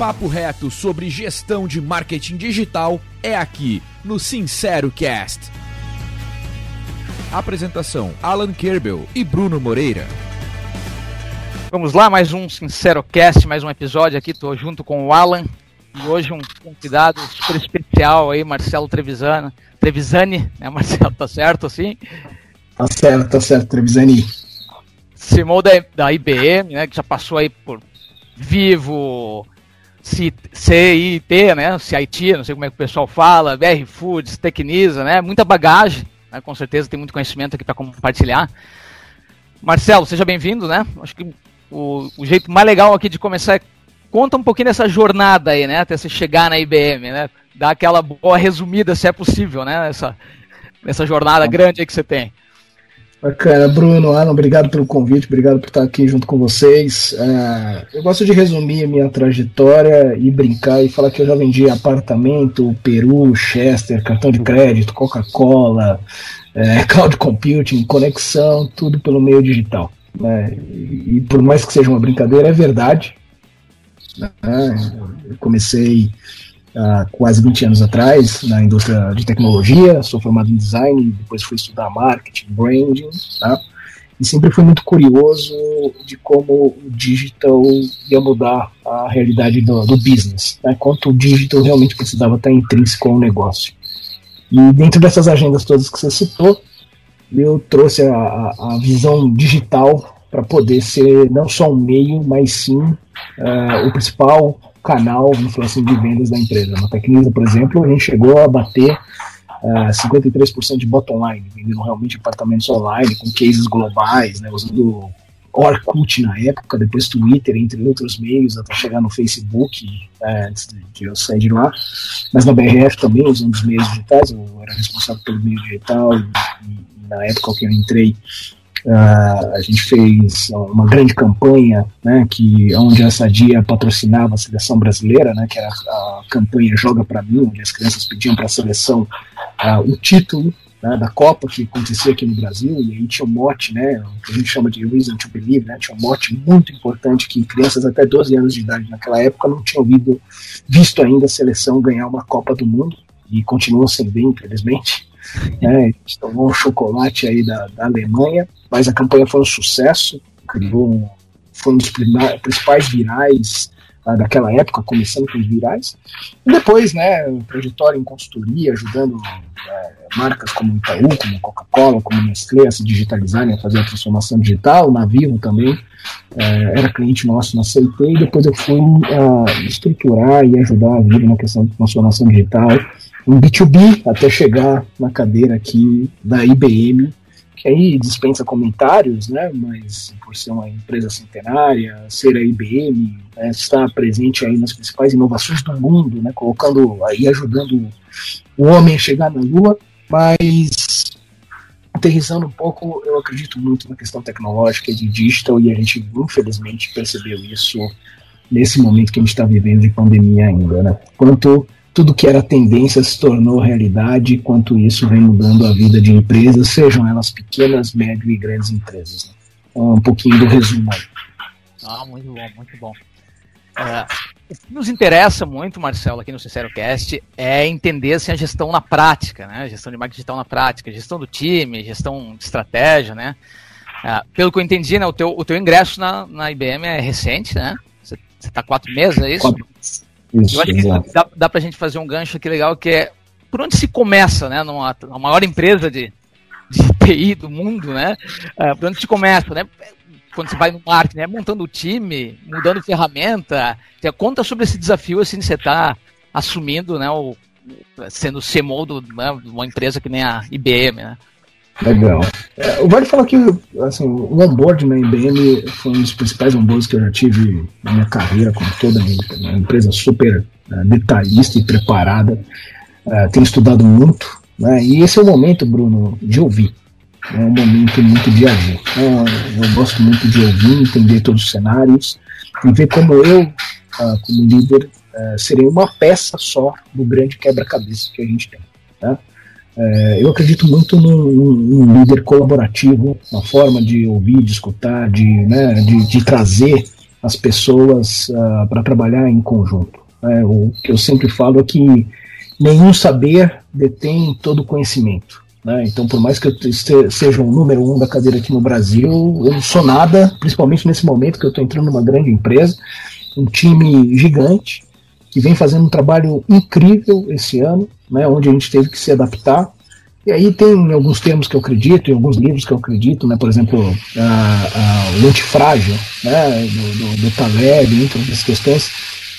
papo reto sobre gestão de marketing digital é aqui no Sincero Cast. Apresentação: Alan Kerbel e Bruno Moreira. Vamos lá, mais um Sincero Cast, mais um episódio aqui. Estou junto com o Alan e hoje um convidado super especial aí, Marcelo Trevisani. Trevisani, né, Marcelo? Tá certo assim? Tá certo, tá certo, Trevisani. Simão da, da IBM, né, que já passou aí por Vivo, CIT, né, CIT, não sei como é que o pessoal fala, BR Foods, Tecnisa, né, muita bagagem, né, com certeza tem muito conhecimento aqui para compartilhar. Marcelo, seja bem-vindo, né, acho que o, o, jeito mais legal aqui de começar é conta um pouquinho dessa jornada aí, né, até você chegar na IBM, né, dar aquela boa resumida, se é possível, né, essa, essa jornada grande aí que você tem. Bacana, Bruno, Alan, obrigado pelo convite, obrigado por estar aqui junto com vocês. Uh, eu gosto de resumir a minha trajetória e brincar e falar que eu já vendi apartamento, Peru, Chester, cartão de crédito, Coca-Cola, uh, cloud computing, conexão, tudo pelo meio digital. Né? E por mais que seja uma brincadeira, é verdade. Né? Eu comecei há quase 20 anos atrás na indústria de tecnologia, sou formado em design, depois fui estudar marketing, branding, tá? E sempre fui muito curioso de como o digital ia mudar a realidade do, do business, né? quanto o digital realmente precisava estar intrínseco ao negócio. E dentro dessas agendas todas que você citou, eu trouxe a, a, visão digital para poder ser não só um meio, mas sim uh, o principal canal, vamos falar assim, de vendas da empresa. Na Tecnisa, por exemplo, a gente chegou a bater uh, eh, 53% de bottom line, vendendo realmente apartamentos online, com cases globais, né, usando Orkut na época, depois Twitter, entre outros meios, até chegar no Facebook, uh, antes de eu sair de lá. Mas na BRF também, usando os meios digitais, eu era responsável pelo meio digital, e, e na época que eu entrei, Uh, a gente fez uma grande campanha, né, que onde a Sadia patrocinava a seleção brasileira, né, que era a campanha Joga para mim, onde as crianças pediam para a seleção uh, o título né, da Copa que acontecia aqui no Brasil, e aí tinha um mote, né, que a gente chama de Reason to Believe, né, tinha um mote muito importante que crianças até 12 anos de idade naquela época não tinham ouvido, visto ainda a seleção ganhar uma Copa do Mundo, e continuam sem ver, infelizmente. Né, a gente tomou um chocolate aí da, da Alemanha, mas a campanha foi um sucesso, criou foi um dos principais virais uh, daquela época, começando com os virais. E depois, né, trajetória em consultoria, ajudando uh, marcas como Itaú, como Coca-Cola, como Nestlé a se digitalizarem, a fazer a transformação digital, na Vivo também, uh, era cliente nosso na CIT, e depois eu fui estruturar e ajudar a Vivo na questão de transformação digital, em B2B, até chegar na cadeira aqui da IBM, que aí dispensa comentários, né? Mas por ser uma empresa centenária, ser a IBM, né, estar presente aí nas principais inovações do mundo, né? Colocando aí ajudando o homem a chegar na Lua, mas aterrizando um pouco, eu acredito muito na questão tecnológica de digital e a gente infelizmente percebeu isso nesse momento que a gente está vivendo de pandemia ainda, né? Quanto tudo que era tendência se tornou realidade, quanto isso vem mudando a vida de empresas, sejam elas pequenas, médias e grandes empresas. Né? Então, um pouquinho do resumo aí. Ah, muito bom, muito bom. É, o que nos interessa muito, Marcelo, aqui no SinceroCast, é entender assim, a gestão na prática, né? A gestão de marketing digital na prática, gestão do time, gestão de estratégia, né? É, pelo que eu entendi, né, o, teu, o teu ingresso na, na IBM é recente, né? Você está quatro meses, é isso? Quatro isso, eu acho que dá, dá pra gente fazer um gancho aqui legal que é por onde se começa, né? Numa, numa maior empresa de, de TI do mundo, né? Uh, por onde se começa, né? Quando você vai no marketing, né? Montando o time, mudando ferramenta. Conta sobre esse desafio assim, de você estar tá assumindo, né? O, sendo CMO né, de uma empresa que nem a IBM, né? Legal. É, vale falar que assim, o onboard na IBM foi um dos principais onboards que eu já tive na minha carreira, como toda uma empresa super uh, detalhista e preparada. Uh, tenho estudado muito, né? e esse é o momento, Bruno, de ouvir. É um momento muito de agir. Uh, eu gosto muito de ouvir, entender todos os cenários e ver como eu, uh, como líder, serei uma peça só do grande quebra-cabeça que a gente tem. Tá? É, eu acredito muito num, num, líder colaborativo, na forma de ouvir, de escutar, de, né, de, de trazer as pessoas uh, para trabalhar em conjunto. É, o que eu sempre falo é que nenhum saber detém todo conhecimento. Né? Então, por mais que eu seja o número um da cadeira aqui no Brasil, eu não sou nada, principalmente nesse momento que eu estou entrando numa grande empresa, um time gigante, que vem fazendo um trabalho incrível esse ano, né, onde a gente teve que se adaptar. E aí tem alguns termos que eu acredito, em alguns livros que eu acredito, né, por exemplo, a, a, o antifrágil, né, do, do, do Taleb, entre outras questões,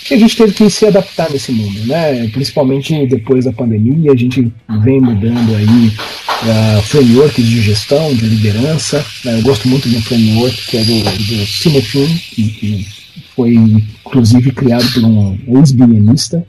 que a gente teve que se adaptar nesse mundo, né? Principalmente depois da pandemia, a gente vem mudando aí uh, frameworks de gestão, de liderança. Né? Eu gosto muito de um framework que é do, do que, que foi inclusive criado por um ex-bienista,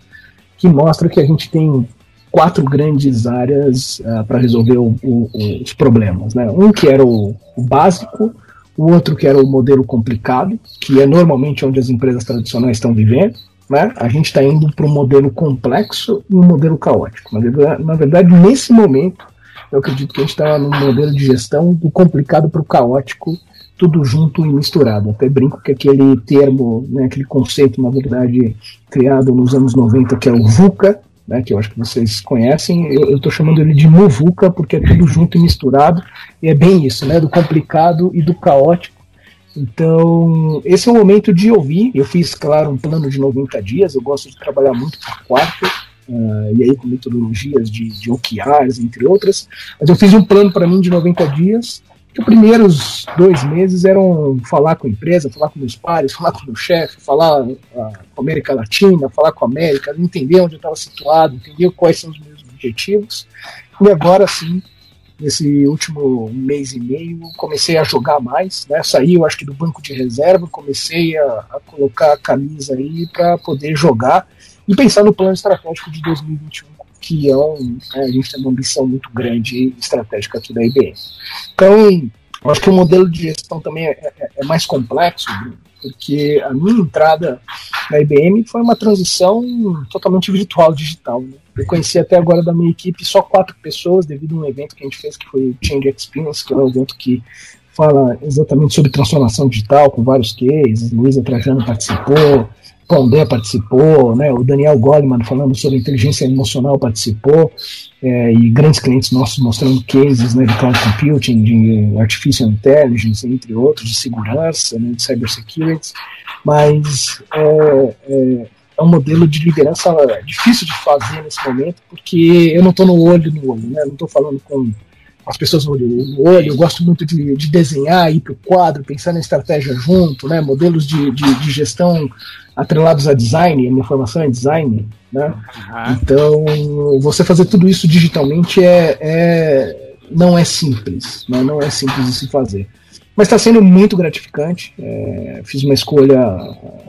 que mostra que a gente tem quatro grandes áreas uh, para resolver o, o, os problemas. Né? Um que era o, o básico, o outro que era o modelo complicado, que é normalmente onde as empresas tradicionais estão vivendo, né? A gente está indo para um modelo complexo e um modelo caótico. Na verdade, na verdade, nesse momento, eu acredito que a gente está num modelo de gestão do complicado para o caótico, tudo junto e misturado. Até brinco que aquele termo, né, aquele conceito, na verdade, criado nos anos 90, que é o VUCA, né, que eu acho que vocês conhecem, eu estou chamando ele de muvuca porque é tudo junto e misturado, e é bem isso, né, do complicado e do caótico. Então, esse é o momento de ouvir. Eu fiz, claro, um plano de 90 dias, eu gosto de trabalhar muito por quarto, uh, e aí com metodologias de, de OKRs, entre outras, mas eu fiz um plano para mim de 90 dias, os primeiros dois meses eram falar com a empresa, falar com meus pares, falar com o meu chefe, falar uh, com a América Latina, falar com a América, entender onde eu estava situado, entender quais são os meus objetivos. E agora sim, nesse último mês e meio, comecei a jogar mais, né? Saí, eu acho que do banco de reserva, comecei a, a colocar a camisa aí para poder jogar e pensar no plano estratégico de 2021 que é um, né, a gente tem uma ambição muito grande e estratégica aqui da IBM. Então, acho que o modelo de gestão também é, é, é mais complexo, porque a minha entrada na IBM foi uma transição totalmente virtual, digital. Né? Eu conheci até agora da minha equipe só quatro pessoas, devido a um evento que a gente fez, que foi o Change Experience, que é um evento que fala exatamente sobre transformação digital, com vários cases. Luísa Trajano participou, Condé participou, né, o Daniel Goleman falando sobre inteligência emocional participou, é, e grandes clientes nossos mostrando cases né, de cloud computing, de artificial intelligence, entre outros, de segurança, né, de cybersecurity, mas é, é, é um modelo de liderança difícil de fazer nesse momento, porque eu não estou no olho no olho, né, não estou falando com as pessoas no olho. Eu gosto muito de, de desenhar, ir para o quadro, pensar na estratégia junto, né? modelos de, de, de, gestão atrelados a design, a minha formação é design. Né? Uhum. Então, você fazer tudo isso digitalmente é, é não é simples, né? não é simples de se fazer. Mas está sendo muito gratificante. É, fiz uma escolha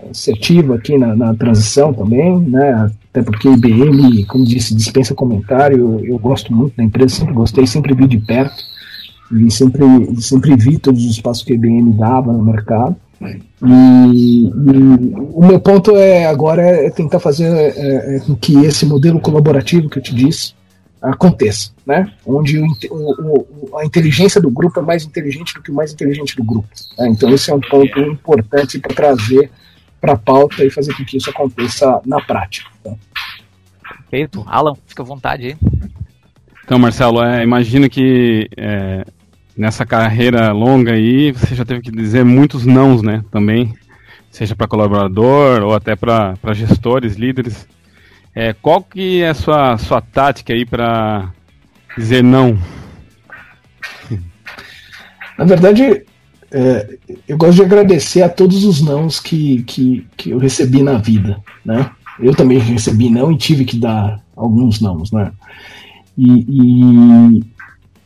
assertiva aqui na, na, transição também, né? Até porque IBM, como disse, dispensa comentário. Eu, eu, gosto muito da empresa, sempre gostei, sempre vi de perto. E sempre, sempre vi todos os passos que a IBM dava no mercado. E, e, o meu ponto é agora é tentar fazer é, é, com que esse modelo colaborativo que eu te disse aconteça, né? Onde o, o, a inteligência do grupo é mais inteligente do que o mais inteligente do grupo. Né? Então esse é um ponto importante para trazer para a pauta e fazer com que isso aconteça na prática. Tá? Perfeito. Alan, fica à vontade aí. Então, Marcelo, é, imagino que é, nessa carreira longa aí você já teve que dizer muitos nãos, né? Também, seja para colaborador ou até para gestores, líderes. É, qual que é a sua, sua tática aí para dizer não? Na verdade, é, eu gosto de agradecer a todos os nãos que, que, que eu recebi na vida, né? Eu também recebi não e tive que dar alguns nãos, né? E, e,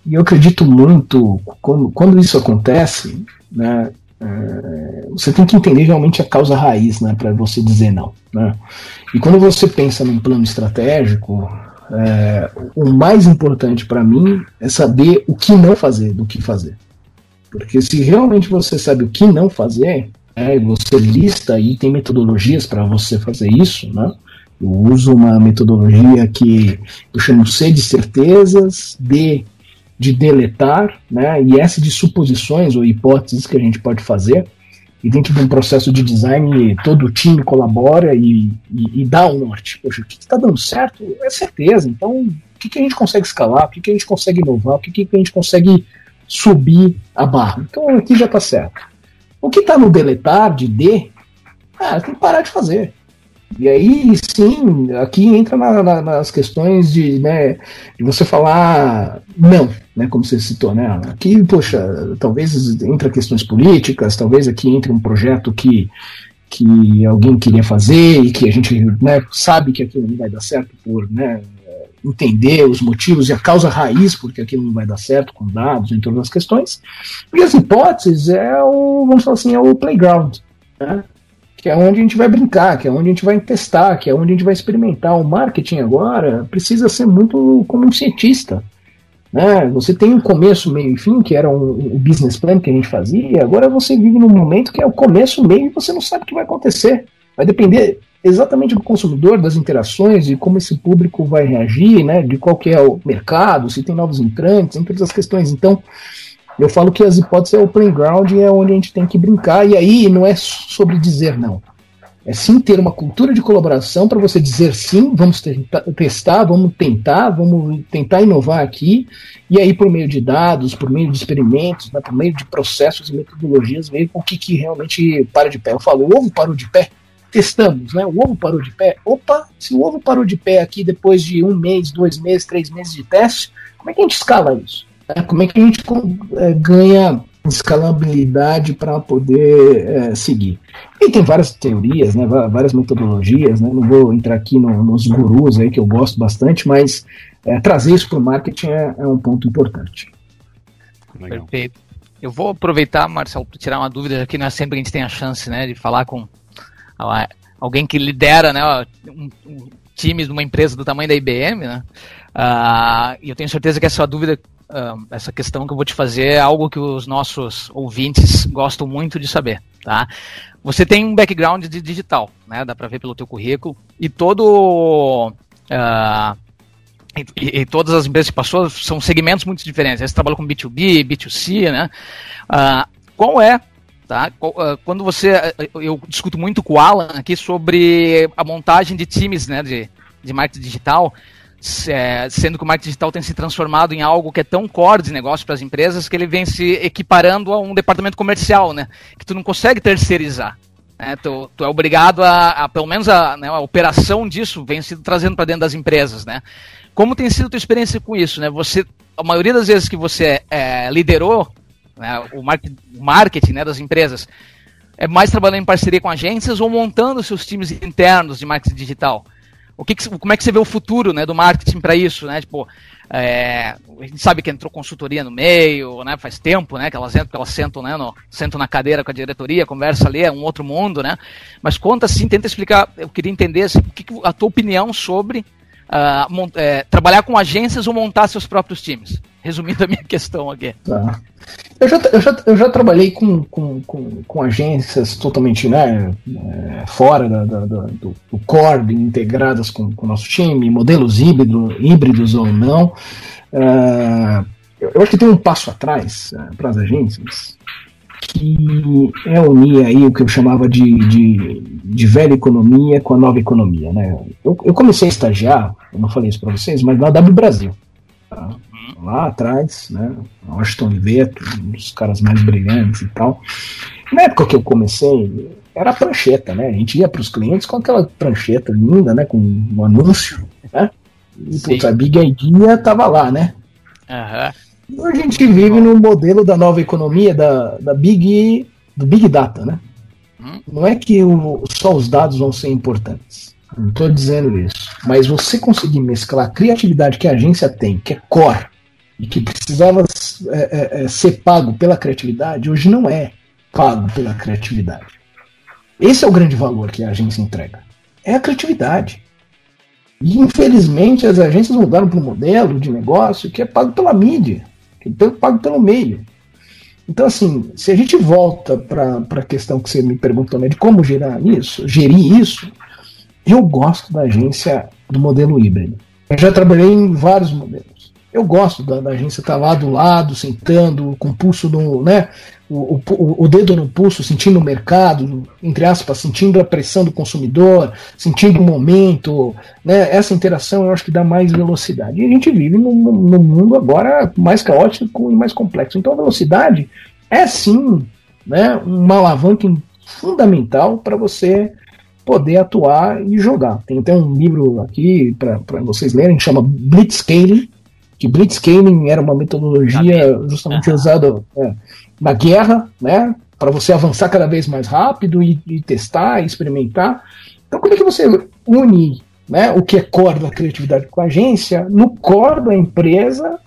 e eu acredito muito, quando, quando isso acontece, né? É, você tem que entender realmente a causa raiz, né, para você dizer não. Né? E quando você pensa num plano estratégico, é, o mais importante para mim é saber o que não fazer do que fazer. Porque se realmente você sabe o que não fazer, é, você lista e tem metodologias para você fazer isso, né? Eu uso uma metodologia que eu chamo C de certezas, D de deletar, né, e S de suposições ou hipóteses que a gente pode fazer. e dentro de um processo de design todo o time colabora e, e, e dá o norte. Poxa, o que está dando certo é certeza. Então, o que, que a gente consegue escalar, o que, que a gente consegue inovar, o que, que a gente consegue subir a barra. Então aqui já está certo. O que está no deletar de D, ah, tem que parar de fazer. E aí sim, aqui entra na, na, nas questões de, né, de você falar não, né, como você citou, né? Aqui, poxa, talvez entra questões políticas, talvez aqui entre um projeto que, que alguém queria fazer e que a gente né, sabe que aquilo não vai dar certo por né, entender os motivos e a causa raiz porque aquilo não vai dar certo com dados, em todas as questões. E as hipóteses é o, vamos falar assim, é o playground, né? Que é onde a gente vai brincar, que é onde a gente vai testar, que é onde a gente vai experimentar. O marketing agora precisa ser muito como um cientista. Né? Você tem um começo, meio e fim, que era um, um business plan que a gente fazia, e agora você vive num momento que é o começo, meio, e você não sabe o que vai acontecer. Vai depender exatamente do consumidor, das interações, de como esse público vai reagir, né, de qual que é o mercado, se tem novos entrantes, entre outras questões. Então, eu falo que as hipóteses é o playground é onde a gente tem que brincar, e aí não é sobre dizer não. É sim ter uma cultura de colaboração para você dizer sim, vamos testar, vamos tentar, vamos tentar inovar aqui, e aí por meio de dados, por meio de experimentos, né, por meio de processos e metodologias, ver o que, que realmente para de pé. Eu falo, o ovo parou de pé, testamos, né? O ovo parou de pé. Opa, se o ovo parou de pé aqui depois de um mês, dois meses, três meses de teste, como é que a gente escala isso? É, como é que a gente é, ganha escalabilidade para poder é, seguir? E tem várias teorias, né, várias metodologias, né, não vou entrar aqui no, nos gurus aí que eu gosto bastante, mas é, trazer isso para o marketing é, é, um ponto importante. Legal. Perfeito. Eu vou aproveitar, Marcelo, para tirar uma dúvida, aqui não é sempre que a gente tem a chance né, de falar com alguém que lidera né, um, um time de uma empresa do tamanho da IBM, né? Uh, e eu tenho certeza que essa dúvida, uh, essa questão que eu vou te fazer é algo que os nossos ouvintes gostam muito de saber, tá? Você tem um background de digital, né? Dá para ver pelo teu currículo e todo uh, e, e, todas as empresas que passou são segmentos muito diferentes. Você trabalha com B2B, B2C, né? qual é Tá? Ah, quando você. Ah, eu discuto muito com o Alan aqui sobre a montagem de times né, de, de marketing digital, sendo que o marketing digital tem se transformado em algo que é tão core de negócio para as empresas que ele vem se equiparando a um departamento comercial, né? Que tu não consegue terceirizar. Né? Tu, tu é obrigado a, a pelo menos a, né, a operação disso vem sido trazendo para dentro das empresas, né? Como tem sido a tua experiência com isso, né? Você, a maioria das vezes que você é, liderou né, o, marketing né, das empresas, é mais trabalhando em parceria com agências ou montando seus times internos de marketing digital? O que, que como é que você vê o futuro né, do marketing para isso? Né? Tipo, é, a gente sabe que entrou consultoria no meio, né, faz tempo né, que elas entram, que elas sentam, né, no, sentam na cadeira com a diretoria, conversa ali, é um outro mundo, né? Mas conta assim, tenta explicar, eu queria entender assim, que a tua opinião sobre uh, é, trabalhar com agências ou montar seus próprios times. Resumindo a minha questão aqui. Tá. Eu já, eu já, eu já trabalhei com, com, com, com agências totalmente né, é, fora da, da, da, do, do core, integradas com, o nosso time, modelos híbrido, híbridos ou não. Uh, eu acho que tem um passo atrás uh, para as agências que é unir aí o que eu chamava de, de, de velha economia com a nova economia. Né? Eu, eu comecei a estagiar, eu não falei isso para vocês, mas na W Brasil. Tá? lá atrás, né? Washington Veto, um dos caras mais brilhantes e tal. Na época que eu comecei, era prancheta, né? A gente ia para os clientes com aquela prancheta linda, né? Com um anúncio, né? E putz, a Big Idea tava lá, né? Uhum. Hoje a gente vive no modelo da nova economia, da, da Big, do Big Data, né? Hum. Não é que o, só os dados vão ser importantes. Não estou dizendo isso. Mas você conseguir mesclar a criatividade que a agência tem, que é core, e que precisava é, é, é, ser pago pela criatividade, hoje não é pago pela criatividade. Esse é o grande valor que a agência entrega. É a criatividade. E infelizmente as agências mudaram para um modelo de negócio que é pago pela mídia, que é pago pelo meio. Então, assim, se a gente volta para a questão que você me perguntou né, de como gerar isso, gerir isso, eu gosto da agência do modelo híbrido. Eu já trabalhei em vários modelos. Eu gosto da, da agência estar tá lá do lado, sentando, com o pulso no, né, o, o, o, dedo no pulso, sentindo o mercado, entre aspas, sentindo a pressão do consumidor, sentindo o momento, né, essa interação eu acho que dá mais velocidade. E a gente vive num, num mundo agora mais caótico e mais complexo. Então a velocidade é sim né, uma alavanca fundamental para você poder atuar e jogar. Tem até um livro aqui para vocês lerem, que chama Blitzscaling, que Blitzscaling era uma metodologia justamente usada é, na guerra, né, para você avançar cada vez mais rápido e, e, testar, e experimentar. Então, como é que você une né, o que é core da criatividade com a agência no core da empresa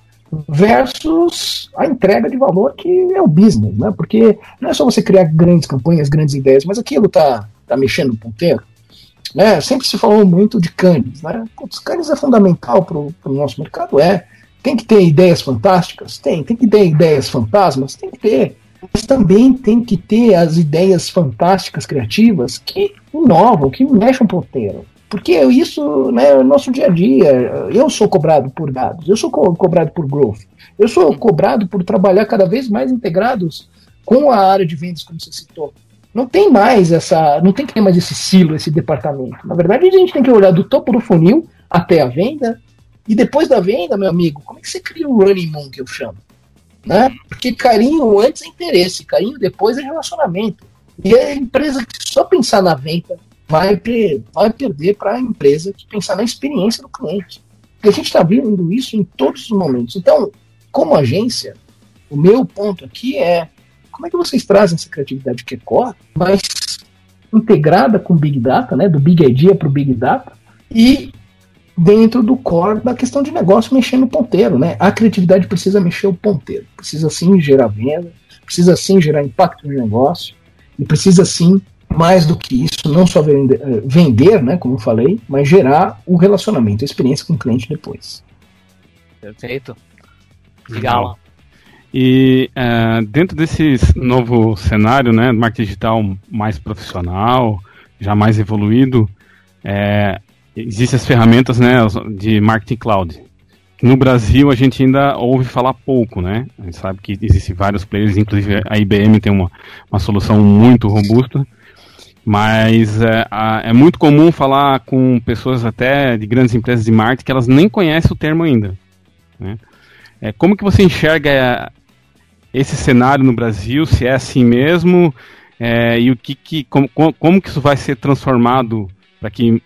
versus a entrega de valor que é o business, né? Porque não é só você criar grandes campanhas, grandes ideias, mas aquilo tá, tá mexendo no ponteiro. Né? Sempre se falou muito de canes, né? Putz, canes é fundamental para o nosso mercado, é. Tem que ter ideias fantásticas? Tem. Tem que ter ideias fantasmas? Tem que ter. Mas também tem que ter as ideias fantásticas, criativas, que inovam, que mexem o ponteiro. Porque isso né, é o nosso dia a dia. Eu sou cobrado por dados, eu sou co cobrado por growth, eu sou cobrado por trabalhar cada vez mais integrados com a área de vendas, como você citou. Não tem mais essa. Não tem que ter mais esse silo, esse departamento. Na verdade, a gente tem que olhar do topo do funil até a venda e depois da venda, meu amigo, como é que você cria o running moon que eu chamo? Né? Porque carinho antes é interesse, carinho depois é relacionamento. E a empresa que só pensar na venda vai, per vai perder para a empresa que pensar na experiência do cliente. E a gente está vendo isso em todos os momentos. Então, como agência, o meu ponto aqui é como é que vocês trazem essa criatividade que é core, mas integrada com Big Data, né, do Big Idea para o Big Data, e dentro do core da questão de negócio mexendo no ponteiro, né? A criatividade precisa mexer o ponteiro, precisa sim gerar venda, precisa sim gerar impacto no negócio e precisa sim mais do que isso, não só vender, eh, vender, né, como eu falei, mas gerar o relacionamento, a experiência com o cliente depois. Perfeito. Legal. E uh, dentro desse novo cenário, né, marketing digital mais profissional, já mais evoluído, é, existem as ferramentas né, de marketing cloud. No Brasil a gente ainda ouve falar pouco, né? A gente sabe que existem vários players, inclusive a IBM tem uma, uma solução muito robusta, mas é, é muito comum falar com pessoas até de grandes empresas de marketing que elas nem conhecem o termo ainda. Né? É, como que você enxerga esse cenário no Brasil, se é assim mesmo, é, e o que, que como, como que isso vai ser transformado para que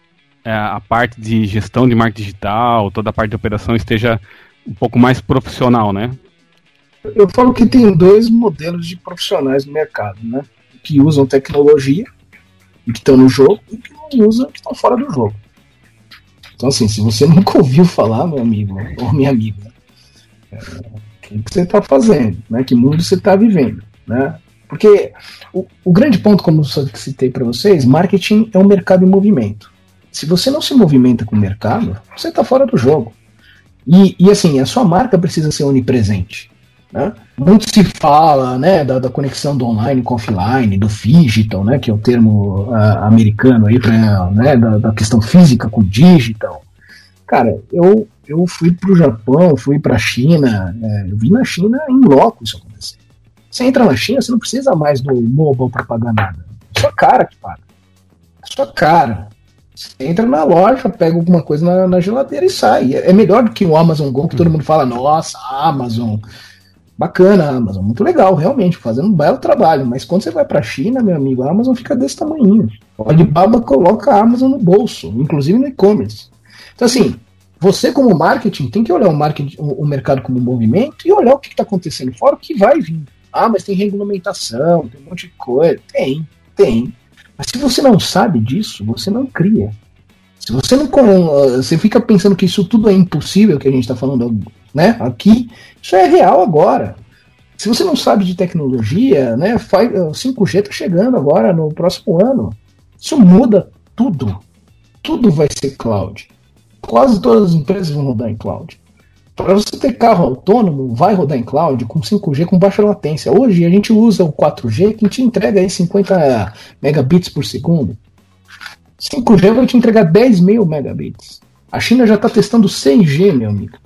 a parte de gestão de marketing digital, toda a parte de operação esteja um pouco mais profissional, né? Eu falo que tem dois modelos de profissionais no mercado, né? Que usam tecnologia, que estão no jogo, e que não usam, que estão fora do jogo. Então, assim, se você nunca ouviu falar, meu amigo, ou minha amiga, é, o que você está fazendo, né? Que mundo você está vivendo, né? Porque o, o grande ponto, como eu citei para vocês, marketing é um mercado em movimento. Se você não se movimenta com o mercado, você está fora do jogo. E, e, assim, a sua marca precisa ser onipresente. Né? Muito se fala né, da, da, conexão do online com offline, do digital, né, que é o termo uh, americano aí pra, né, da, da, questão física com digital. Cara, eu, eu fui para o Japão, fui para a China, é, eu vi na China em loco isso acontecer. Você entra na China, você não precisa mais do mobile para pagar nada. É sua cara que paga. É sua cara. Você entra na loja, pega alguma coisa na, na, geladeira e sai. É melhor do que o Amazon Go, que todo mundo fala, nossa, Amazon. Bacana, Amazon, muito legal, realmente, fazendo um belo trabalho. Mas quando você vai para a China, meu amigo, a Amazon fica desse tamanho. O Alibaba coloca a Amazon no bolso, inclusive no e-commerce. Então, assim, você como marketing tem que olhar o, marketing, o, mercado como um movimento e olhar o que está acontecendo fora, o que vai vir. Ah, mas tem regulamentação, tem um monte de coisa. Tem, tem. Mas se você não sabe disso, você não cria. Se você não você fica pensando que isso tudo é impossível que a gente está falando, né? Aqui, isso é real agora. Se você não sabe de tecnologia, né? 5G está chegando agora no próximo ano. Isso muda tudo. Tudo vai ser cloud. Quase todas as empresas vão rodar em cloud. Para você ter carro autônomo, vai rodar em cloud com 5G com baixa latência. Hoje a gente usa o 4G que te entrega aí 50 megabits por segundo. 5G vai te entregar 10 mil megabits. A China já está testando 6G, meu amigo.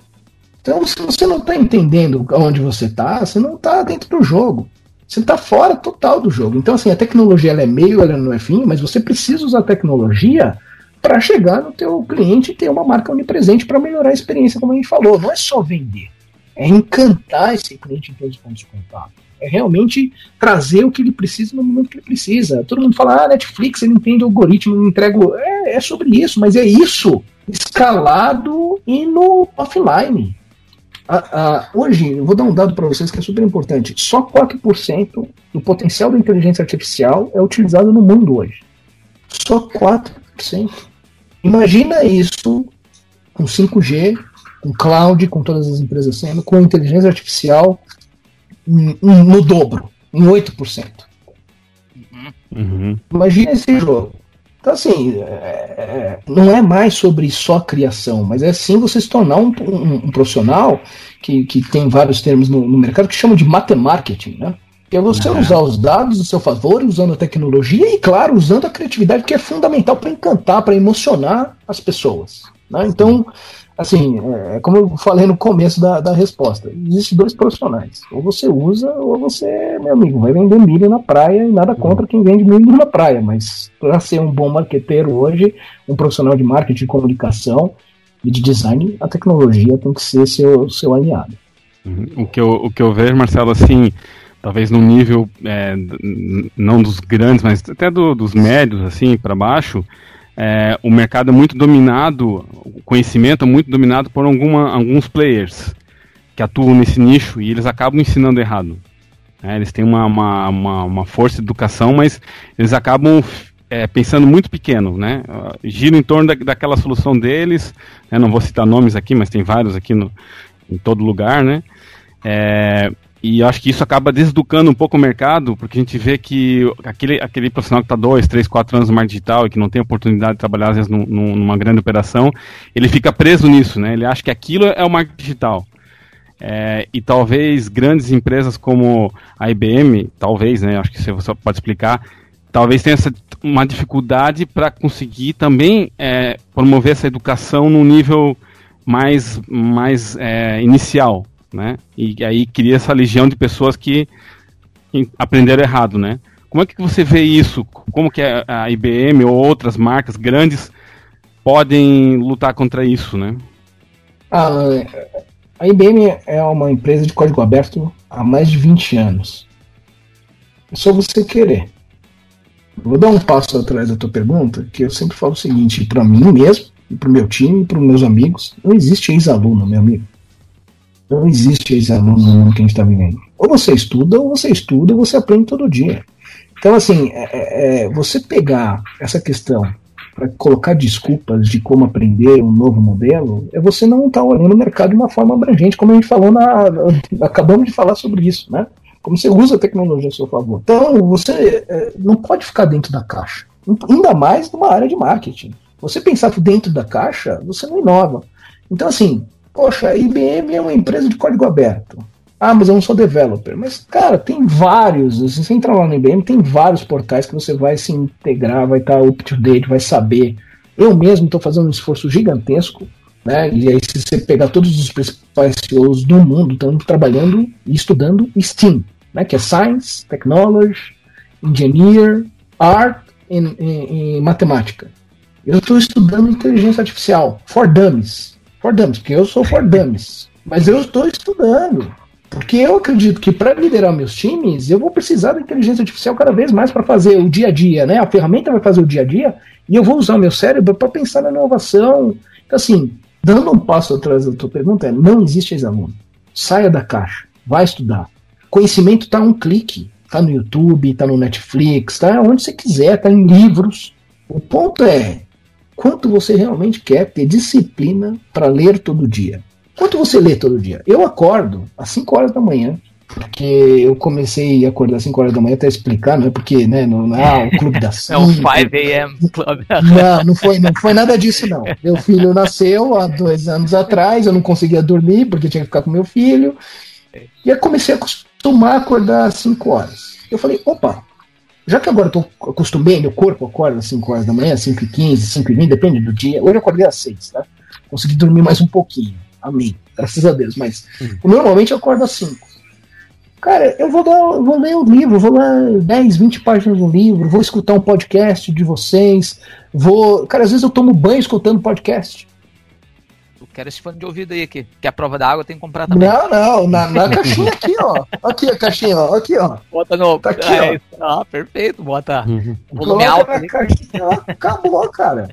Então, se você não está entendendo onde você está, você não está dentro do jogo. Você está fora total do jogo. Então, assim, a tecnologia ela é meio, ela não é fim, mas você precisa usar a tecnologia para chegar no teu cliente e ter uma marca onipresente para melhorar a experiência, como a gente falou. Não é só vender, é encantar esse cliente em todos os pontos de contato. É realmente trazer o que ele precisa no momento que ele precisa. Todo mundo fala, ah, Netflix, ele entende o algoritmo, ele entrega. É, é sobre isso, mas é isso escalado e no offline. hoje, eu vou dar um dado para vocês que é super importante. Só 4% do potencial da inteligência artificial é utilizado no mundo hoje. Só 4%. Imagina isso com 5G, com cloud, com todas as empresas sendo, com inteligência artificial no dobro, em 8%. Uhum. Imagina esse jogo. Então, assim, é, é, não é mais sobre só criação, mas é sim você se tornar um, um, um profissional que, que tem vários termos no, no mercado que chamam de matemarketing, né? É você uhum. usar os dados do seu favor, usando a tecnologia e, claro, usando a criatividade, que é fundamental para encantar, para emocionar as pessoas. Né? Então, assim, é, é, como eu falei no começo da, da resposta, existem dois profissionais. Ou você usa, ou você, meu amigo, vai vender milho na praia e nada contra quem vende milho na praia. Mas para ser um bom marqueteiro hoje, um profissional de marketing, de comunicação e de design, a tecnologia tem que ser seu, seu aliado. Uhum. O que, eu, o que eu vejo, Marcelo, assim, talvez no nível, é, não dos grandes, mas até do, dos médios, assim, para baixo, é, o mercado é muito dominado, o conhecimento é muito dominado por alguma, alguns players que atuam nesse nicho e eles acabam ensinando errado. É, eles têm uma, uma, uma, uma, força de educação, mas eles acabam é, pensando muito pequeno, né? Gira em torno da, daquela solução deles. Né? Não vou citar nomes aqui, mas tem vários aqui no, em todo lugar, né? É, e acho que isso acaba deseducando um pouco o mercado, porque a gente vê que aquele, aquele profissional que está dois, três, quatro anos no marketing digital e que não tem oportunidade de trabalhar, às vezes, num, numa grande operação, ele fica preso nisso, né? Ele acha que aquilo é o marketing digital. É, e talvez grandes empresas como a IBM, talvez, né? Acho que você pode explicar, talvez tenha essa, uma dificuldade para conseguir também é, promover essa educação num nível mais, mais é, inicial, né? E aí cria essa legião de pessoas que aprenderam errado, né? Como é que você vê isso? Como que a IBM ou outras marcas grandes podem lutar contra isso, né? Ah, a IBM é uma empresa de código aberto há mais de 20 anos. É só você querer. Vou dar um passo atrás da tua pergunta, que eu sempre falo o seguinte, para mim mesmo, para o meu time, para os meus amigos, não existe ex-aluno, meu amigo. Não existe ex-aluno no mundo que a gente está vivendo. Ou você estuda, ou você estuda, ou você aprende todo dia. Então, assim, é, é, é você pegar essa questão para colocar desculpas de como aprender um novo modelo, é você não estar tá olhando o mercado de uma forma abrangente, como a gente falou na. Acabamos de falar sobre isso, né? Como você usa a tecnologia a seu favor. Então, você é, não pode ficar dentro da caixa. Ainda mais numa área de marketing. Você pensar dentro da caixa, você não inova. Então, assim, Poxa, a IBM é uma empresa de código aberto. Ah, mas eu não sou developer. Mas, cara, tem vários. Se você entrar lá no IBM, tem vários portais que você vai se integrar, vai estar up to date, vai saber. Eu mesmo estou fazendo um esforço gigantesco, né? E aí, se você pegar todos os principais CEOs do mundo, estão trabalhando e estudando STEAM, né? Que é Science, Technology, Engineer, Art e Matemática. Eu estou estudando inteligência artificial, for dummies for dummies, porque eu sou for dummies. Mas eu estou estudando. Porque eu acredito que para liderar meus times, eu vou precisar da inteligência artificial cada vez mais para fazer o dia a dia, né? A ferramenta vai fazer o dia a dia e eu vou usar o meu cérebro para pensar na inovação. Então, assim, dando um passo atrás da tua pergunta, é, não existe ex-aluno. Saia da caixa, vai estudar. Conhecimento está um clique. Está no YouTube, está no Netflix, está onde você quiser, está em livros. O ponto é, quanto você realmente quer ter disciplina para ler todo dia. Quanto você lê todo dia? Eu acordo às 5 horas da manhã, porque eu comecei a acordar às 5 horas da manhã até explicar, não é porque, né, não, ah, o clube da 5. É o 5 a.m. club. Não, não foi, não foi nada disso não. Meu filho nasceu há dois anos atrás, eu não conseguia dormir porque tinha que ficar com meu filho. E eu comecei a acostumar a acordar às 5 horas. Eu falei, opa, já que agora eu tô acostumei, meu corpo acorda às 5 horas da manhã, 5 e 15, 5 e 20, depende do dia. Hoje eu acordei às 6, tá? Consegui dormir mais um pouquinho. Amém. graças a Deus, mas uhum. normalmente eu acordo às 5. Cara, eu vou, dar, eu vou ler o livro, vou ler 10, 20 páginas do livro, vou escutar um podcast de vocês, vou. Cara, às vezes eu tomo banho escutando podcast. Quero esse fone de ouvido aí, que, que a prova da água tem que comprar também. Não, não, na, na caixinha aqui, ó. Aqui a caixinha, ó. Aqui, ó. Bota no. Tá aqui, é, ó. Ah, perfeito, bota. Uhum. Volume alto. Na caixinha, ó. Acabou, cara.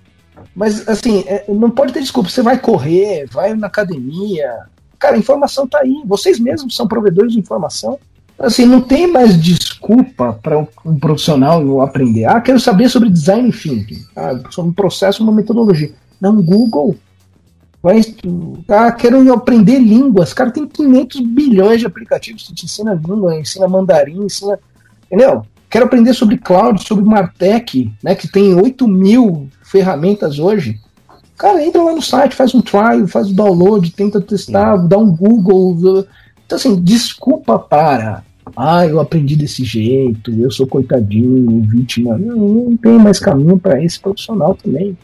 Mas, assim, é, não pode ter desculpa. Você vai correr, vai na academia, Cara, a informação tá aí. Vocês mesmos são provedores de informação. Assim, não tem mais desculpa para um, um, profissional aprender. Ah, quero saber sobre design thinking. Ah, sobre um processo, uma metodologia. Não, Google. Vai, ah, quero aprender línguas. Cara, tem 500 bilhões de aplicativos que te ensina língua, ensina mandarim, ensina. Entendeu? Quero aprender sobre cloud, sobre Martech, né, que tem 8 mil ferramentas hoje. Cara, entra lá no site, faz um trial, faz o download, tenta testar, dá um Google. Então, assim, desculpa para. Ah, eu aprendi desse jeito, eu sou coitadinho, vítima. Não, não tem mais caminho para esse profissional também.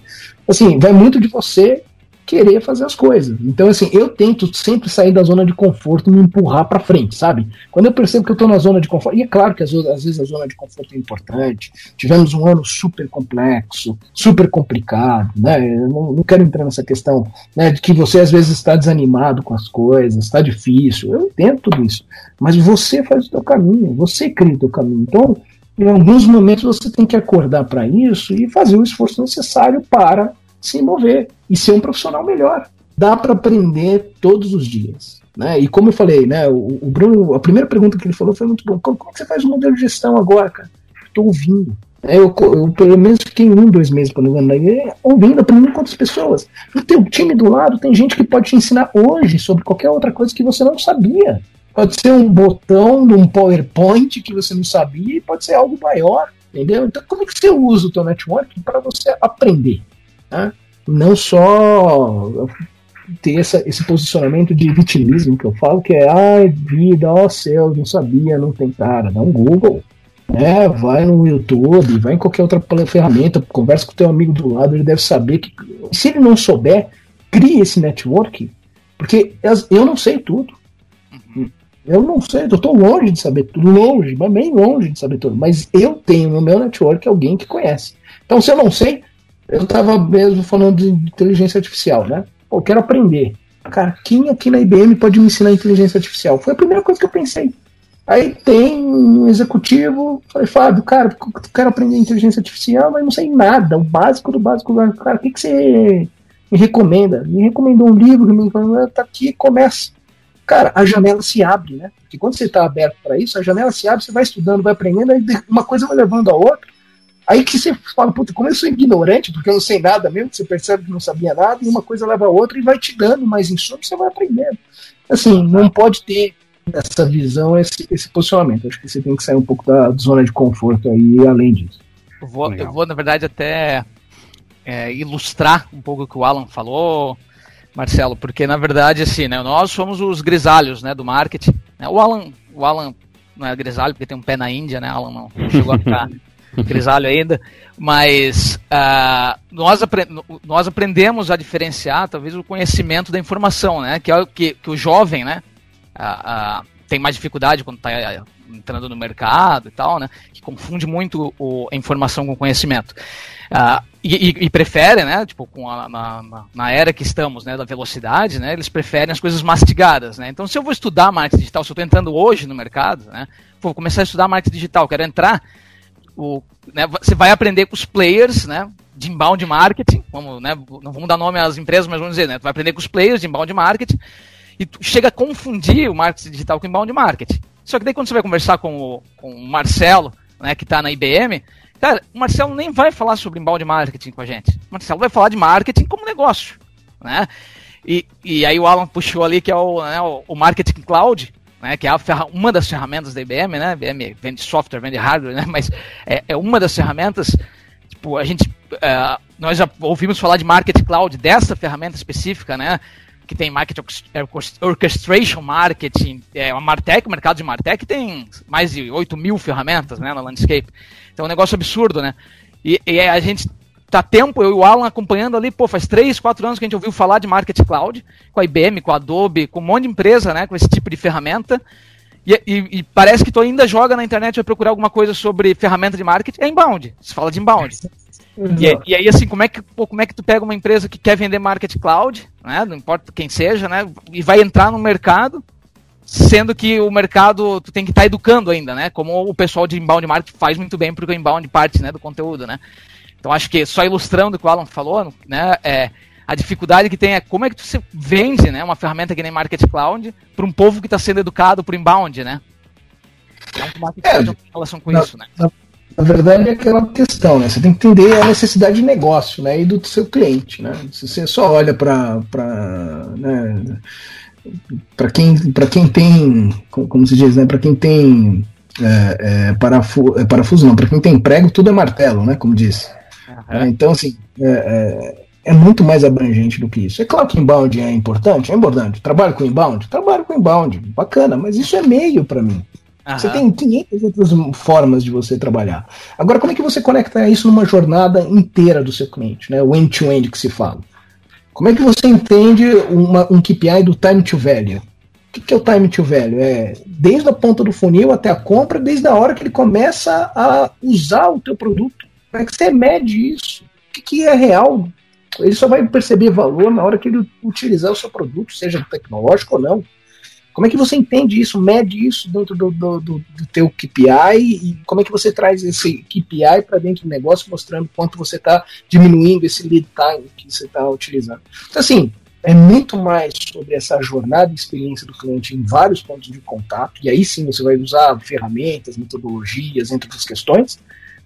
Assim, vai muito de você querer fazer as coisas. Então, assim, eu tento sempre sair da zona de conforto e me empurrar para frente, sabe? Quando eu percebo que eu tô na zona de conforto, e é claro que às, vezes a zona de conforto é importante, tivemos um ano super complexo, super complicado, né? Eu não, não quero entrar nessa questão né, de que você às vezes está desanimado com as coisas, está difícil, eu entendo tudo isso, mas você faz o teu caminho, você cria o teu caminho. Então, em alguns momentos você tem que acordar para isso e fazer o esforço necessário para se mover e ser um profissional melhor. Dá para aprender todos os dias. Né? E como eu falei, né, o, Bruno, a primeira pergunta que ele falou foi muito bom. Como, como você faz o modelo de gestão agora, cara? Estou ouvindo. É, eu, eu, pelo menos fiquei um, dois meses por exemplo, né, ouvindo, aprendendo com outras pessoas. No teu time do lado tem gente que pode te ensinar hoje sobre qualquer outra coisa que você não sabia. Pode ser um botão de um PowerPoint que você não sabia pode ser algo maior, entendeu? Então, como é que você usa o teu network para você aprender? Né? Não só ter essa, esse posicionamento de vitimismo que eu falo, que é ai, vida, ó céu, não sabia, não tem cara. Dá um Google. Né, vai no YouTube, vai em qualquer outra ferramenta, conversa com o teu amigo do lado, ele deve saber que. Se ele não souber, crie esse network, porque eu não sei tudo. Eu não sei, eu estou longe de saber tudo, longe, mas bem longe de saber tudo. Mas eu tenho no meu network alguém que conhece. Então, se eu não sei, eu estava mesmo falando de inteligência artificial, né? Pô, quero aprender. Cara, quem aqui na IBM pode me ensinar inteligência artificial? Foi a primeira coisa que eu pensei. Aí tem um executivo, falei, Fábio, cara, eu quero aprender inteligência artificial, mas não sei nada, o básico do básico. Cara, o que, que você me recomenda? Me recomendou um livro, me recomendou, tá aqui, começa. Cara, a janela se abre, né? Porque quando você está aberto para isso, a janela se abre, você vai estudando, vai aprendendo, aí uma coisa vai levando a outra. Aí que você fala, puta, como eu sou ignorante, porque eu não sei nada mesmo, você percebe que não sabia nada, e uma coisa leva a outra e vai te dando mais insumos, você vai aprendendo. Assim, não pode ter essa visão, esse, esse posicionamento. Acho que você tem que sair um pouco da zona de conforto aí, além disso. Eu vou, eu vou na verdade, até é, ilustrar um pouco o que o Alan falou, Marcelo, porque na verdade, assim, né, nós somos os grisalhos né, do marketing. Né? O Alan, o Alan não é grisalho porque tem um pé na Índia, né? Alan não, não chegou a ficar grisalho ainda, mas uh, nós, apre nós aprendemos a diferenciar talvez o conhecimento da informação, né? Que é o que, que o jovem, né? Uh, uh, tem mais dificuldade quando está entrando no mercado e tal, né? Que confunde muito o, a informação com o conhecimento. E, e, e, prefere, né? Tipo, com a, na, na, era que estamos, né? Da velocidade, né? Eles preferem as coisas mastigadas, né? Então, se eu vou estudar marketing digital, se eu estou entrando hoje no mercado, né? Vou começar a estudar marketing digital, quero entrar o, né, você vai aprender com os players, né? De inbound marketing, vamos, né, não vamos dar nome às empresas, mas vamos dizer, né? Tu vai aprender com os players de inbound marketing e tu chega a confundir o marketing digital com o inbound marketing. Só que daí quando você vai conversar com o, com o Marcelo, né, que está na IBM, cara, o Marcelo nem vai falar sobre inbound marketing com a gente. O Marcelo vai falar de marketing como negócio, né? E, e aí o Alan puxou ali que é o, né, o marketing cloud, né, que é uma das ferramentas da IBM, né? IBM vende software, vende hardware, né? Mas é, é uma das ferramentas. Tipo, a gente, uh, nós já ouvimos falar de Market Cloud dessa ferramenta específica, né? Que tem Market Orchestration Marketing, é a Martech, o mercado de Martech tem mais de 8 mil ferramentas, né, na landscape. Então é um negócio absurdo, né? E, e a gente tá tempo, eu e o Alan acompanhando ali, pô, faz 3, 4 anos que a gente ouviu falar de Marketing Cloud, com a IBM, com a Adobe, com um monte de empresa, né, com esse tipo de ferramenta. E, e, e, parece que tu ainda joga na internet vai procurar alguma coisa sobre ferramenta de marketing, é inbound. Se fala de inbound. E, e, aí, assim, como é, que, pô, como é que tu pega uma empresa que quer vender marketing cloud, né? Não importa quem seja, né? E vai entrar no mercado, sendo que o mercado tu tem que estar tá educando ainda, né? Como o pessoal de inbound marketing faz muito bem, porque o inbound parte né, do conteúdo, né? Então acho que só ilustrando o que o Alan falou, né? É, a dificuldade que tem é como é que você vende né, uma ferramenta que nem Market Cloud para um povo que está sendo educado por inbound, né? Então, o Market Cloud tem relação com na, isso, né? Na, na, verdade é aquela questão, né? Você tem que entender a necessidade de negócio, né? E do seu cliente, né? Se você só olha para né, para quem para quem tem como se diz, né? Para quem tem é, é, parafuso, é, parafuso não, para quem tem prego tudo é martelo, né? Como disse. Uhum. Então assim é, é é muito mais abrangente do que isso. É claro que inbound é importante, é importante. Trabalho com inbound? Trabalho com inbound, bacana, mas isso é meio para mim. Aham. Você tem 500 outras formas de você trabalhar. Agora, como é que você conecta isso numa jornada inteira do seu cliente, né? O end-to-end -end que se fala. Como é que você entende uma, um KPI do time to value? O que, que é o time to value? É desde a ponta do funil até a compra, desde a hora que ele começa a usar o teu produto. Como é que você mede isso? O que, que é real ele só vai perceber valor na hora que ele utilizar o seu produto, seja tecnológico ou não. Como é que você entende isso, mede isso dentro do, do, do, do teu KPI e como é que você traz esse KPI para dentro do negócio, mostrando quanto você está diminuindo esse lead time que você está utilizando. Então, assim, é muito mais sobre essa jornada e experiência do cliente em vários pontos de contato, e aí sim você vai usar ferramentas, metodologias, entre outras questões,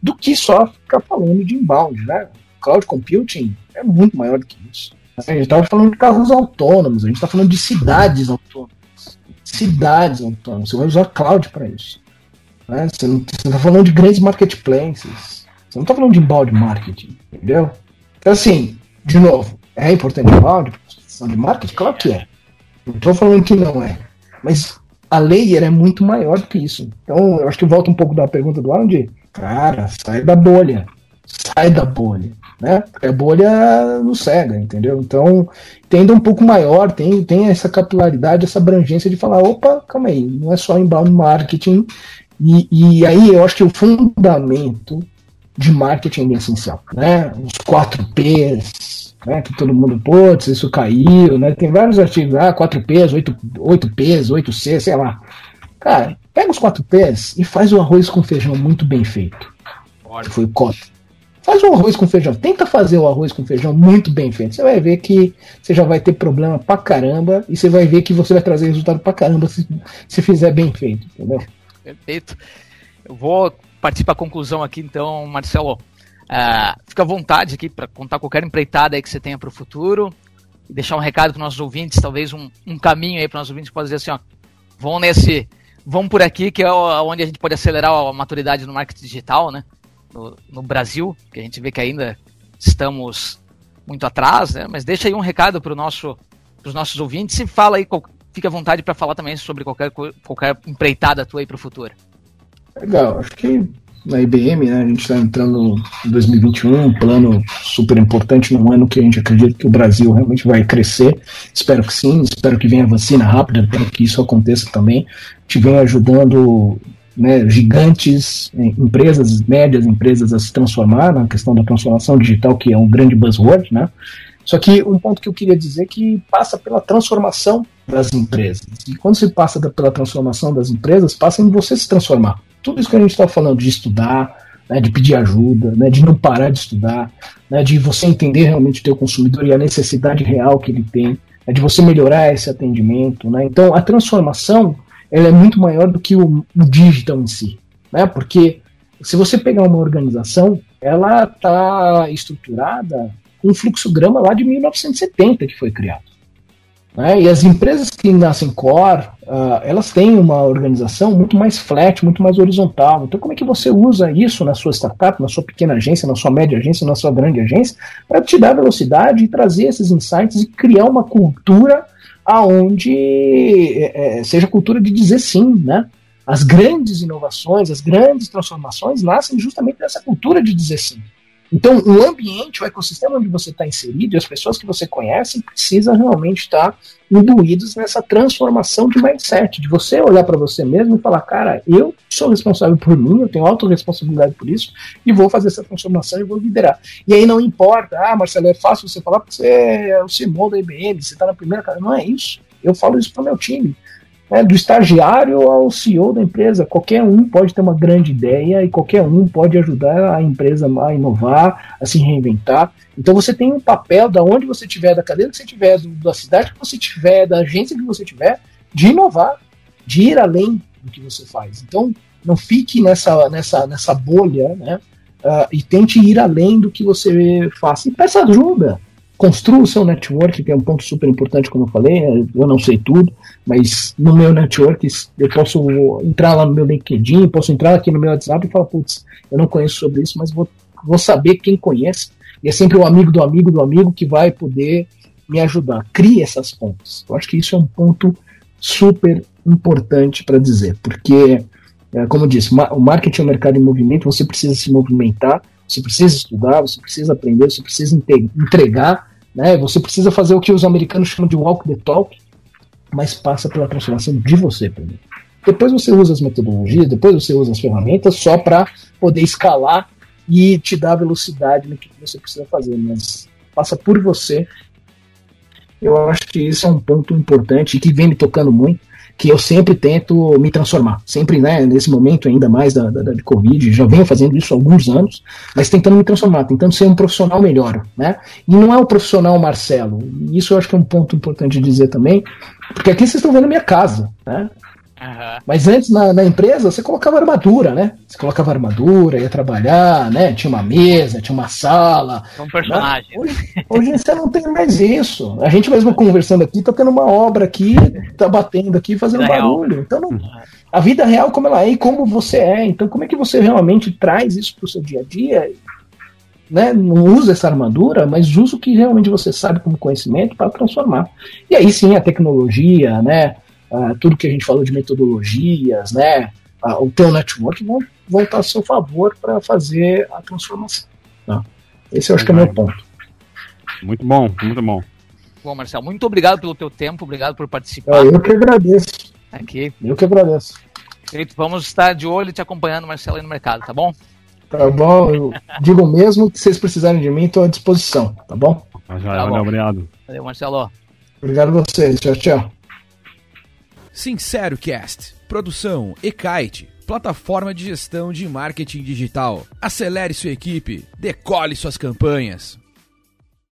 do que só ficar falando de inbound, né? cloud computing é muito maior do que isso. A gente estava falando de carros autônomos, a gente está falando de cidades autônomas. Cidades autônomas. Você vai usar cloud para isso. Né? Você está falando de grandes marketplaces. Você não está falando de inbound marketing, entendeu? Então, assim, de novo, é importante inbound para de marketing? Claro que é. Não estou falando que não é. Mas a layer é muito maior do que isso. Então, eu acho que volta um pouco da pergunta do Alan de, cara, sai da bolha. Sai da bolha né? É bolha no cega, entendeu? Então, tendo um pouco maior, tem, tem essa capilaridade, essa abrangência de falar, opa, calma aí, não é só inbound marketing. E, e aí eu acho que o fundamento de marketing é essencial, né? Os 4 P's, né? Que todo mundo, putz, isso caiu, né? Tem vários artigos, ah, 4 P's, 8, 8 P's, 8 C, sei lá. Cara, pega os 4 P's e faz o arroz com feijão muito bem feito. Olha. Foi o cota. Faz um arroz com feijão. Tenta fazer o arroz com feijão muito bem feito. Você vai ver que você já vai ter problema pra caramba e você vai ver que você vai trazer resultado pra caramba se, se fizer bem feito, entendeu? Perfeito. Eu vou partir para a conclusão aqui, então, Marcelo. Uh, fica à vontade aqui para contar qualquer empreitada aí que você tenha para o futuro e deixar um recado para nossos ouvintes, talvez um, um caminho aí para nossos ouvintes que pode dizer assim, ó, vão nesse, vão por aqui que é onde a gente pode acelerar a maturidade no marketing digital, né? no, no Brasil, que a gente vê que ainda estamos muito atrás, né? mas deixa aí um recado para nosso, os nossos ouvintes e fala aí, fica à vontade para falar também sobre qualquer, qualquer empreitada tua aí para o futuro. Legal, acho que na IBM, né, a gente está entrando em 2021, um plano super importante num ano que a gente acredita que o Brasil realmente vai crescer. Espero que sim, espero que venha vacina rápida para que isso aconteça também. Te vem ajudando né, gigantes, é, empresas, médias empresas a se transformar na questão da transformação digital, que é um grande buzzword, né? Só que um ponto que eu queria dizer é que passa pela transformação das empresas. E quando se passa pela transformação das empresas, passa em você se transformar. Tudo isso que a gente está falando de estudar, né, de pedir ajuda, né, de não parar de estudar, né, de você entender realmente o teu consumidor e a necessidade real que ele tem, né, de você melhorar esse atendimento. Né? Então, a transformação ela é muito maior do que o, o digital em si, né? Porque se você pegar uma organização, ela está estruturada um fluxograma lá de 1970 que foi criado. Né? E as empresas que nascem core, uh, elas têm uma organização muito mais flat, muito mais horizontal. Então, como é que você usa isso na sua startup, na sua pequena agência, na sua média agência, na sua grande agência, para te dar velocidade e trazer esses insights e criar uma cultura aonde é, seja cultura de dizer sim, né? As grandes inovações, as grandes transformações nascem justamente dessa cultura de dizer sim. Então, o ambiente, o ecossistema onde você está inserido e as pessoas que você conhece precisam realmente estar imbuídos nessa transformação de mindset, de você olhar para você mesmo e falar, cara, eu sou responsável por mim, eu tenho autorresponsabilidade por isso e vou fazer essa transformação e vou liderar. E aí não importa, ah, Marcelo, é fácil você falar porque você é o CMO da IBM, você está na primeira cara. Não é isso. Eu falo isso para o meu time né, do estagiário ao CEO da empresa. Qualquer um pode ter uma grande ideia e qualquer um pode ajudar a empresa a inovar, a se reinventar. Então você tem um papel da onde você estiver, da cadeira que você tiver, da cidade que você tiver, da agência que você tiver, de inovar, de ir além do que você faz. Então não fique nessa, nessa, nessa bolha, né? Uh, e tente ir além do que você faz. E peça ajuda construa o seu network, que é um ponto super importante, como eu falei. Né? Eu não sei tudo, mas no meu network eu posso entrar lá no meu LinkedIn, posso entrar aqui no meu WhatsApp e falar, putz, eu não conheço sobre isso, mas vou, vou saber quem conhece. E é sempre o amigo do amigo do amigo que vai poder me ajudar. Crie essas pontes. Eu acho que isso é um ponto super importante para dizer, porque, é, como eu disse, o marketing é um mercado em movimento, você precisa se movimentar você precisa estudar, você precisa aprender, você precisa entregar, né? Você precisa fazer o que os americanos chamam de walk the talk, mas passa pela transformação de você primeiro. Depois você usa as metodologias, depois você usa as ferramentas só para poder escalar e te dar velocidade no que você precisa fazer, mas passa por você. Eu acho que isso é um ponto importante que vem me tocando muito que eu sempre tento me transformar. Sempre, né, nesse momento ainda mais da, da, da Covid, já venho fazendo isso há alguns anos, mas tentando me transformar, tentando ser um profissional melhor, né? E não é o profissional Marcelo. Isso eu acho que é um ponto importante de dizer também, porque aqui vocês estão vendo a minha casa, né? Uhum. Mas antes, na, na, empresa, você colocava armadura, né? Você colocava armadura, ia trabalhar, né? Tinha uma mesa, tinha uma sala. Um personagem. Né? Hoje, hoje, você não tem mais isso. A gente mesmo conversando aqui, tá tendo uma obra aqui, tá batendo aqui, fazendo vida barulho. Então, não, a vida real como ela é e como você é. Então, como é que você realmente traz isso pro seu dia a dia? Né, não usa essa armadura, mas usa o que realmente você sabe como conhecimento para transformar. E aí sim a tecnologia, né, uh, tudo que a gente falou de metodologias, né, uh, o teu network vão voltar a seu favor para fazer a transformação. Tá? Esse eu acho que é o meu ponto. Muito bom, muito bom. Bom, Marcelo, muito obrigado pelo teu tempo, obrigado por participar. É, eu que agradeço. Aqui. Eu que agradeço. Querido, vamos estar de olho te acompanhando, Marcelo, aí no mercado, tá bom? Tá bom, eu digo mesmo que vocês precisarem de mim, estou à disposição, tá bom? Tá, já, tá valeu, bom. obrigado. Valeu, Marcelo. Obrigado a vocês, tchau, tchau. Sincero Cast, produção e-kite, plataforma de gestão de marketing digital. Acelere sua equipe, decole suas campanhas.